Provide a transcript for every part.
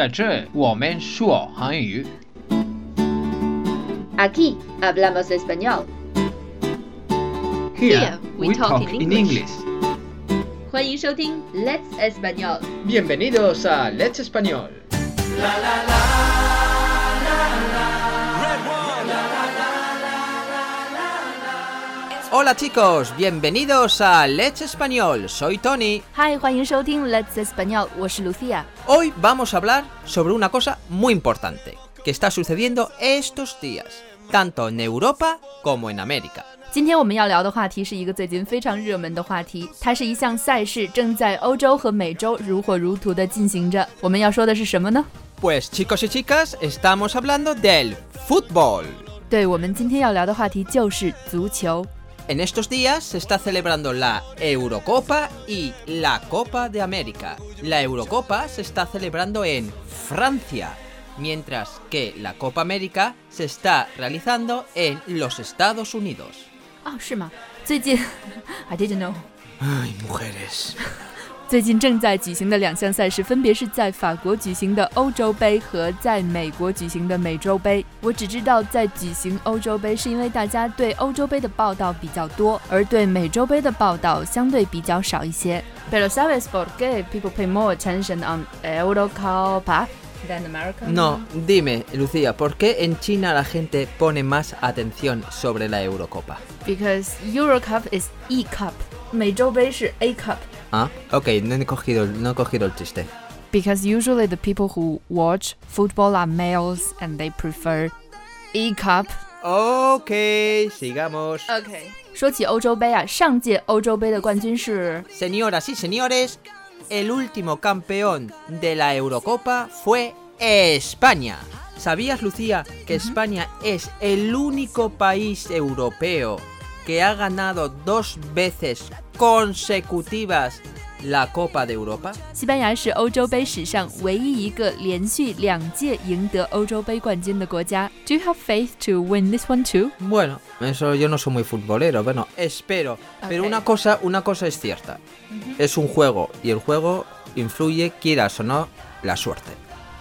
在这我们说韩语。 Aquí hablamos español. Here we talk in English. 欢迎收听 Let's Español。 Bienvenidos a Let's Español. Hola chicos, bienvenidos a Let's Español. Soy Tony. 嗨，欢迎收听 Let's Español，我是 Lucia。 Hoy vamos a hablar sobre una cosa muy importante que está sucediendo estos días, tanto en Europa como en América. 今天我们要聊的话题是一个最近非常热门的话题，它是一项赛事，正在欧洲和美洲如火如荼的进行着。我们要说的是什么呢？ Pues chicos y chicas, estamos hablando del fútbol. 对，我们今天要聊的话题就是足球。 en estos días se está celebrando la Eurocopa y la Copa de América. La Eurocopa se está celebrando en Francia, mientras que la Copa América se está realizando en los Estados Unidos. Ah, I didn't know. Ay, mujeres. 最近正在举行的两项赛事，分别是在法国举行的欧洲杯和在美国举行的美洲杯。我只知道在举行欧洲杯，是因为大家对欧洲杯的报道比较多，而对美洲杯的报道相对比较少一些。Pero sabes por qué people pay more attention on Eurocopa than America? No, dime, Lucía, ¿por qué en China la gente pone más atención sobre la Eurocopa? because Eurocup is E Cup，美洲杯是 A Cup。Ah, ok, no he cogido, no he cogido el chiste. Because usually the people who watch football are males and they prefer E Cup Ok, sigamos. OK，说起欧洲杯啊，上届欧洲杯的冠军是 Señoras y señores, el último campeón de la Eurocopa fue España. ¿Sabías, Lucía, que España es el único país europeo que ha ganado dos veces consecutivas la Copa de Europa? 西班牙是欧洲杯史上唯一一个连续两届赢得欧洲杯冠军的国家。Do you have faith to win this one too? Bueno, eso yo no soy muy futbolero, bueno, espero. Pero Ok. una cosa, una cosa es cierta. Es un juego y el juego influye, quieras o no, la suerte.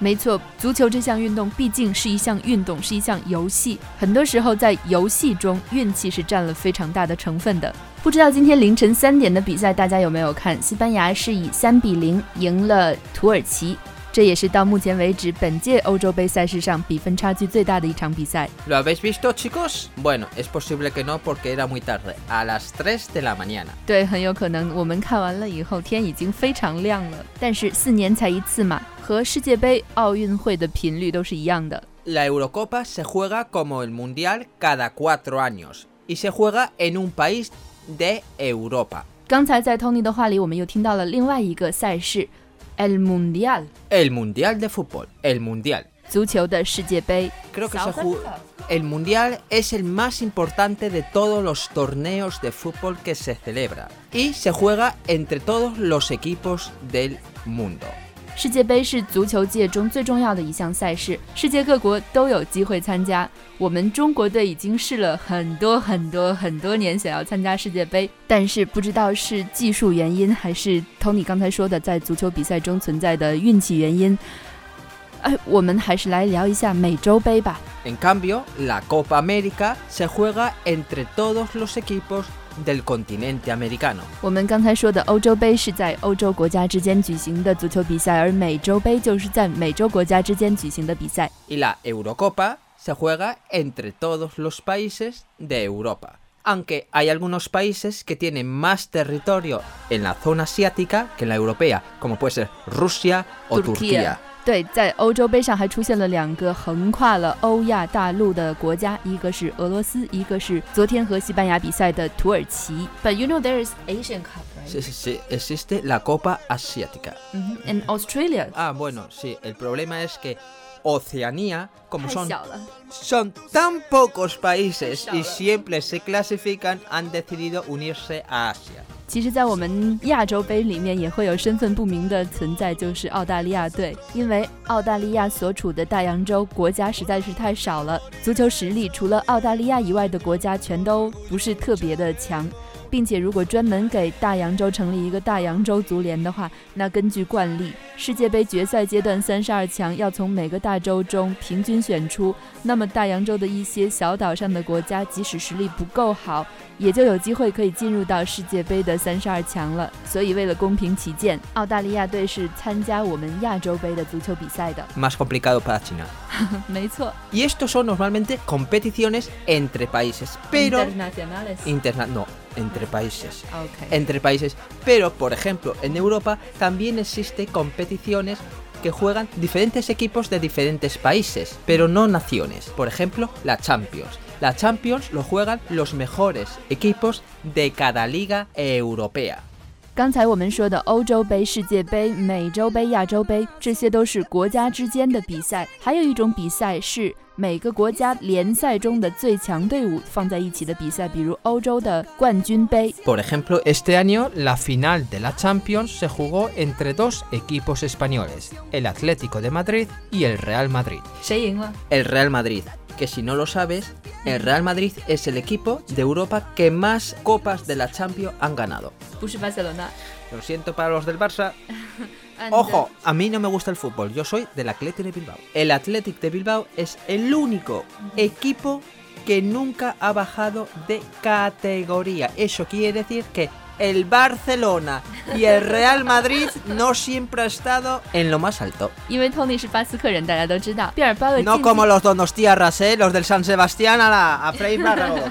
没错，足球这项运动毕竟是一项运动，是一项游戏。很多时候在游戏中，运气是占了非常大的成分的。 不知道今天凌晨三点的比赛大家有没有看？西班牙是以三比零赢了土耳其，这也是到目前为止本届欧洲杯赛事上比分差距最大的一场比赛。¿Lo habéis visto, chicos? Bueno, es posible que no porque era muy tarde, a las tres de la mañana. 对，很有可能我们看完了以后天已经非常亮了。但是四年才一次嘛，和世界杯、奥运会的频率都是一样的。La Eurocopa se juega como el Mundial cada cuatro años y se juega en un país de Europa. 刚才在 Tony 的话里，我们又听到了另外一个赛事，El Mundial， El Mundial de Fútbol, el Mundial. 足球的世界杯。 Creo que se ju- el Mundial es el más importante de todos los torneos de fútbol que se celebra y se juega entre todos los equipos del mundo. 世界杯是足球界中最重要的一项赛事，世界各国都有机会参加。我们中国队已经试了很多很多很多年，想要参加世界杯，但是不知道是技术原因，还是 Tony 刚才说的在足球比赛中存在的运气原因。哎，我们还是来聊一下美洲杯吧。En cambio, la Copa América se juega del continente americano. 我们刚才说的欧洲杯是在欧洲国家之间举行的足球比赛，而美洲杯就是在美洲国家之间举行的比赛。 Y la Eurocopa se juega entre todos los países de Europa. Aunque hay algunos países que tienen más territorio en la zona asiática que en la europea, como puede ser Rusia o Turquía. 对，在欧洲杯上还出现了两个横跨了欧亚大陆的国家，一个是俄罗斯，一个是昨天和西班牙比赛的土耳其。But you know there is Asian Cup, right? Sí, sí, sí, existe la Copa Asiática. 嗯哼，and Australia Ah, bueno, sí, el problema es que Oceanía, como 太 son, 小了。 son tan pocos países y Pesado. siempre se clasifican, han decidido unirse a Asia. 其实，在我们亚洲杯里面也会有身份不明的存在，就是澳大利亚队，因为澳大利亚所处的大洋洲国家实在是太少了，足球实力除了澳大利亚以外的国家全都不是特别的强。并且如果专门给大洋洲成立一个大洋洲足联的话，那根据惯例，世界杯决赛阶段三十二强要从每个大洲中平均选出，那么大洋洲的一些小岛上的国家，即使实力不够好，也就有机会可以进入到世界杯的三十二强了。所以为了公平起见，澳大利亚队是参加我们亚洲杯的足球比赛的。Más complicado para China. 没错。Y estos son normalmente competiciones entre países, pero Internacionales. interna no, entre países. OK。 entre países. Pero, por ejemplo, en Europa también existe competiciones que juegan diferentes equipos de diferentes países, pero no naciones. Por ejemplo, la Champions. La Champions lo juegan los mejores equipos de cada liga europea. 刚才我们说的欧洲杯、世界杯、美洲杯、亚洲杯，这些都是国家之间的比赛。还有一种比赛是 每个国家联赛中的最强队伍放在一起的比赛，比如欧洲的冠军杯。 Por ejemplo, este año la final de la Champions se jugó entre dos equipos españoles, el Atlético de Madrid y el Real Madrid. 谁赢了？ El Real Madrid, que si no lo sabes, el Real Madrid es el equipo de Europa que más copas de la Champions han ganado. 不是巴塞罗那。 Lo siento para los del Barça. Ojo, a mí no me gusta el fútbol, yo soy del Athletic de Bilbao. El Athletic de Bilbao es el único equipo que nunca ha bajado de categoría. Eso quiere decir que el Barcelona y el Real Madrid no siempre ha estado en lo más alto. No como los donostiarras, ¿eh? los del San Sebastián a la a Frey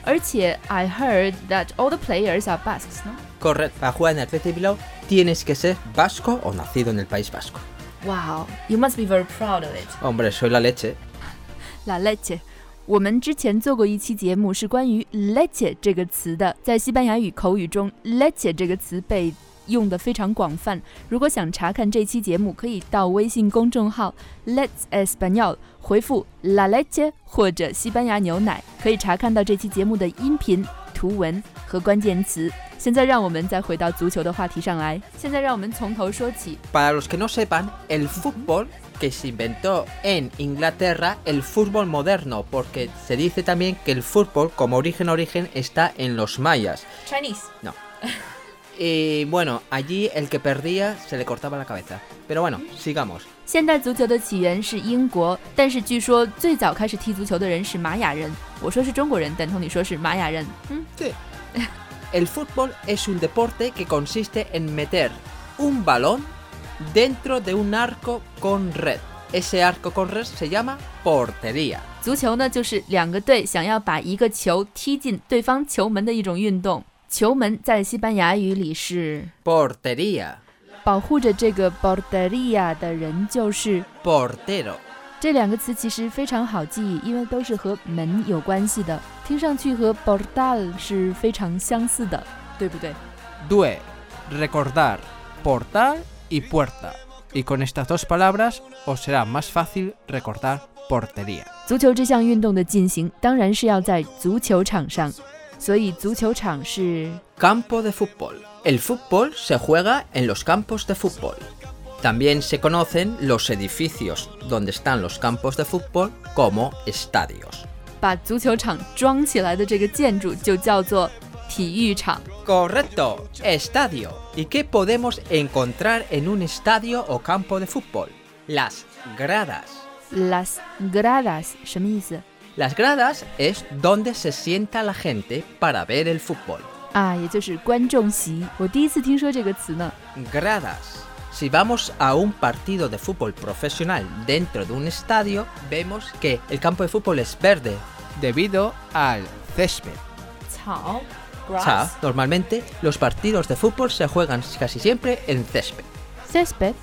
Bravo. 毕尔巴鄂竞技队呢是在西甲联赛中唯一一支从来没有降级过到西乙联赛的队伍。而且 I heard that all the players are Basques，no？ Correcto. Para jugar en el Athletic de Bilbao tienes que ser vasco o nacido en el País Vasco. Wow, you must be very proud of it. Hombre, soy la leche. La leche。我们之前做过一期节目，是关于 leche 这个词的。在西班牙语口语中，leche 这个词被 用的非常广泛。如果想查看这期节目，可以到微信公众号 Let's Español 回复 La leche 或者西班牙牛奶，可以查看到这期节目的音频、图文和关键词。现在让我们再回到足球的话题上来。现在让我们从头说起。Para los que no sepan, el fútbol que se inventó en Inglaterra, el fútbol moderno, porque se dice también que el fútbol como origen origen está en los mayas. Chinese。Y bueno, allí el que perdía se le cortaba la cabeza. Pero bueno, sigamos. 现代足球的起源是英国，但是据说最早开始踢足球的人是玛雅人。我说是中国人，但同你说是玛雅人。嗯， El fútbol es un deporte que consiste en meter un balón dentro de un arco con red. Ese arco con red se llama portería. 足球呢就是两个队想要把一个球踢进对方球门的一种运动。 球门在西班牙语里是 Portería. 保护着这个 borderia 的人就是 Portero. 这两个词其实非常好记忆，因为都是和门有关系的，听上去和 portal 是非常相似的，对不对？Due, recordar, portal y puerta. Y con estas dos palabras os será más fácil recordar portería. 足球这项运动的进行当然是要在足球场上，所以足球场是 Campo de fútbol. El fútbol se juega en los campos de fútbol. También se conocen los edificios donde están los campos de fútbol como estadios. 把足球场装起来的这个建筑就叫做体育场。 Correcto, estadio. ¿Y qué podemos encontrar en un estadio o campo de fútbol? Las gradas. Las gradas 什么意思 Las gradas es donde se sienta la gente para ver el fútbol. 啊？也就是观众席。我第一次听说这个词呢。 Gradas. Si vamos a un partido de fútbol profesional dentro de un estadio, vemos que el campo de fútbol es verde. Debido al césped. 草 Cha, normalmente los partidos de fútbol se juegan casi siempre en césped. césped，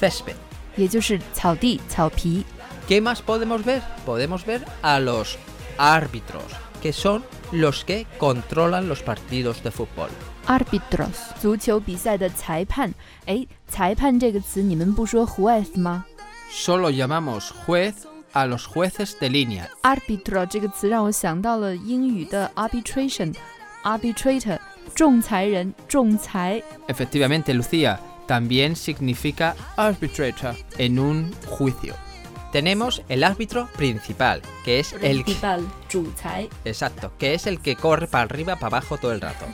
Césped. 也就是草地、草皮。 ¿Qué más podemos ver? Podemos ver a los árbitros, que son los que controlan los partidos de fútbol. arbitros，足球比赛的裁判。哎，裁判这个词你们不说 juez 吗 Solo llamamos juez a los jueces de línea. ？arbitro 这个词让我想到了英语的 arbitration，arbitrator，仲裁人、仲裁。 Efectivamente, Lucía, también significa arbitrator en un juicio. tenemos el árbitro principal, que es el que, principal 主裁 exacto, que es el que corre para arriba, para abajo todo el rato.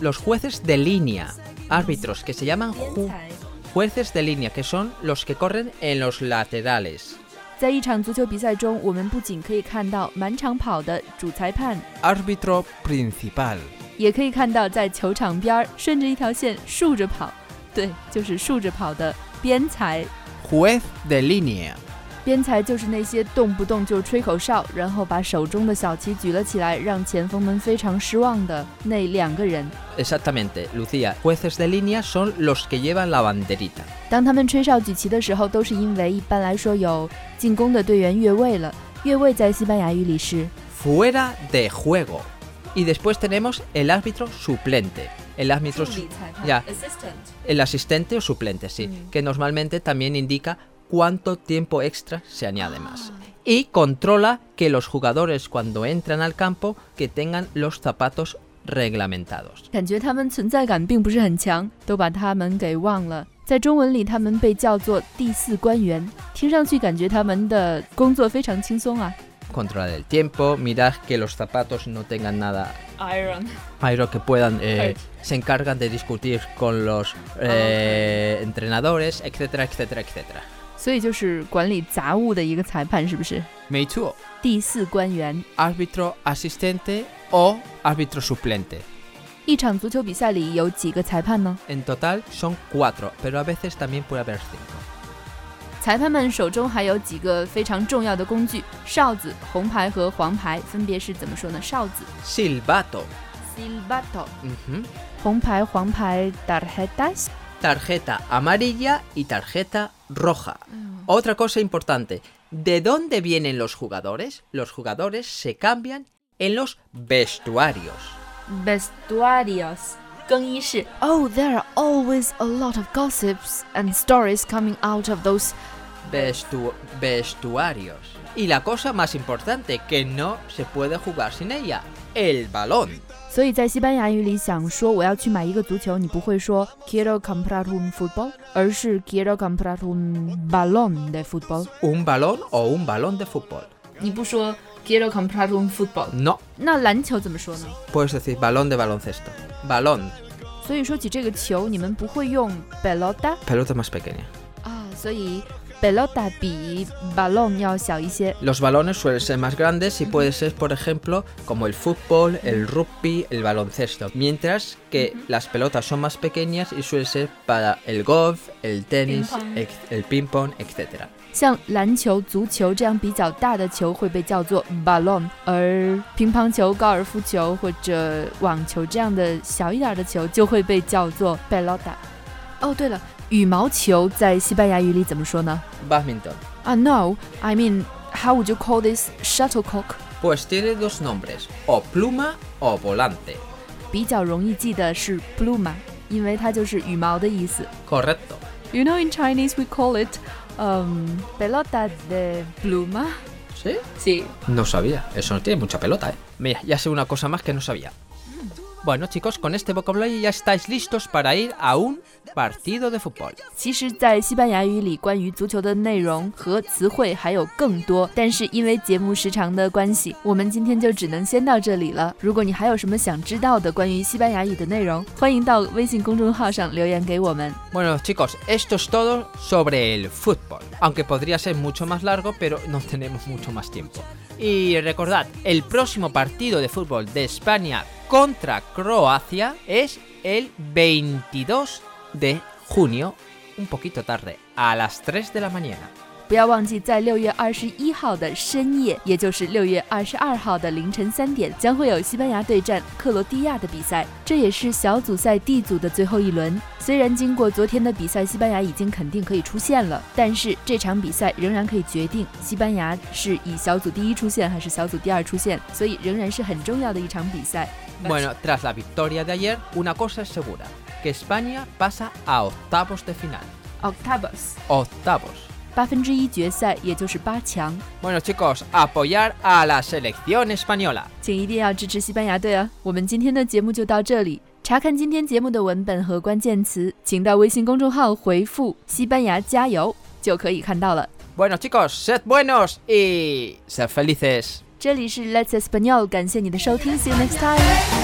Los jueces de línea, árbitros que se llaman 边 ju- 裁。 jueces de línea, que son los que corren en los laterales. 在一场足球比赛中，我们不仅可以看到满场跑的主裁判， Árbitro principal. 也可以看到在球场边儿顺着一条线竖着跑，对，就是竖着跑的边裁。 Juez de línea. 边裁就是那些动不动就吹口哨，然后把手中的小旗举了起来，让前锋们非常失望的那两个人。 Exactamente, Lucía. Jueces de línea son los que llevan la banderita. 当他们吹哨举旗的时候，都是因为一般来说有进攻的队员越位了。越位在西班牙语里是 Fuera de juego. Y después tenemos el árbitro suplente. El árbitro su- 裁判 ya assistant。 el asistente o suplente, sí, Mm. que normalmente también indica cuánto tiempo extra se añade más. Y controla que los jugadores cuando entran al campo que tengan los zapatos reglamentados. 感觉他们存在感并不是很强，都把他们给忘了。在中文里，他们被叫做第四官员，听上去感觉他们的工作非常轻松啊。 Controlar el tiempo, mirar que los zapatos no tengan nada Iron， aero que puedan eh, Hurt. se encargan de discutir con los eh, entrenadores, etcétera, etcétera, etcétera. 所以就是管理杂物的一个裁判，是不是？Meichuo. 第四官员。Árbitro asistente o árbitro suplente. 一场足球比赛里有几个裁判呢？En total son cuatro, pero a veces también puede haber cinco. 裁判们手中还有几个非常重要的工具：哨子、红牌和黄牌，分别是怎么说呢？哨子 Silbato. silbato，嗯哼红牌、黄牌 tarjetas。tarjeta amarilla y tarjeta roja. Mm. Otra cosa importante, ¿de dónde vienen los jugadores? Los jugadores se cambian en los vestuarios. Vestuarios. Oh, there are always a lot of gossips and stories coming out of those Vestu vestuarios. Y la cosa más importante, que no se puede jugar sin ella, el balón. 所以在西班牙语里，想说我要去买一个足球，你不会说 quiero comprar un fútbol，而是 quiero comprar un balón de fútbol。Un balón o un balón de fútbol. 你不说 quiero comprar un fútbol，No, 那篮球怎么说呢？puedes decir balón de baloncesto. Balón, 所以说起这个球，你们不会用 pelota pelota más pequeña. 啊，所以 pelota 比 balón 要小一些。 Los balones suelen ser más grandes y puede ser, por ejemplo, como el fútbol, el rugby, el baloncesto. Mientras que las pelotas son más pequeñas y suele ser para el golf, el tenis, Ping-pong. ex- el ping-pong, etc. 像篮球、足球这样比较大的球会被叫做 ballon，而乒乓球、高尔夫球或者网球这样的小一点的球就会被叫做 pelota。哦，对了， 羽毛球在西班牙语里怎么说呢？ Badminton. 啊、n o I mean, how would you call this shuttlecock？ Pues tiene dos nombres, o pluma o volante. 比较容易记的是 pluma，因为它就是羽毛的意思。 Correcto. You know, in Chinese we call it um, pelota de pluma. ¿Sí? Sí. No sabía. Eso no tiene mucha pelota, ¿eh? Mira, ya sé una cosa más que no sabía. Bueno, chicos, con este vocabulario ya estáis listos para ir a un partido de fútbol. 其实，在西班牙语里，关于足球的内容和词汇还有更多，但是因为节目时长的关系，我们今天就只能先到这里了。如果你还有什么想知道的关于西班牙语的内容，欢迎到微信公众号上留言给我们。 Bueno, chicos, esto es todo sobre el fútbol. Aunque podría ser mucho más largo, pero no tenemos mucho más tiempo. Y recordad, el próximo partido de fútbol de España contra Croacia es el 22 de junio, un poquito tarde, a las 3 de la mañana. 不要忘记，在六月二十一号的深夜，也就是六月二十二号的凌晨三点，将会有西班牙对战克罗地亚的比赛，这也是小组赛 D 组的最后一轮。虽然经过昨天的比赛，西班牙已经肯定可以出线了，但是这场比赛仍然可以决定西班牙是以小组第一出线还是小组第二出线，所以仍然是很重要的一场比赛。Bueno, tras la victoria de ayer, una cosa es segura, que España pasa a octavos de final. Octavos，Octavos. 八分之一决赛，也就是八强，Bueno chicos, apoyar a la selección española. 请一定要支持西班牙队啊！我们今天的节目就到这里。查看今天节目的文本和关键词，请到微信公众号回复“西班牙加油”就可以看到了。Bueno chicos, sed buenos y sed felices. 这里是 Let's Español，感谢你的收听，See you next time。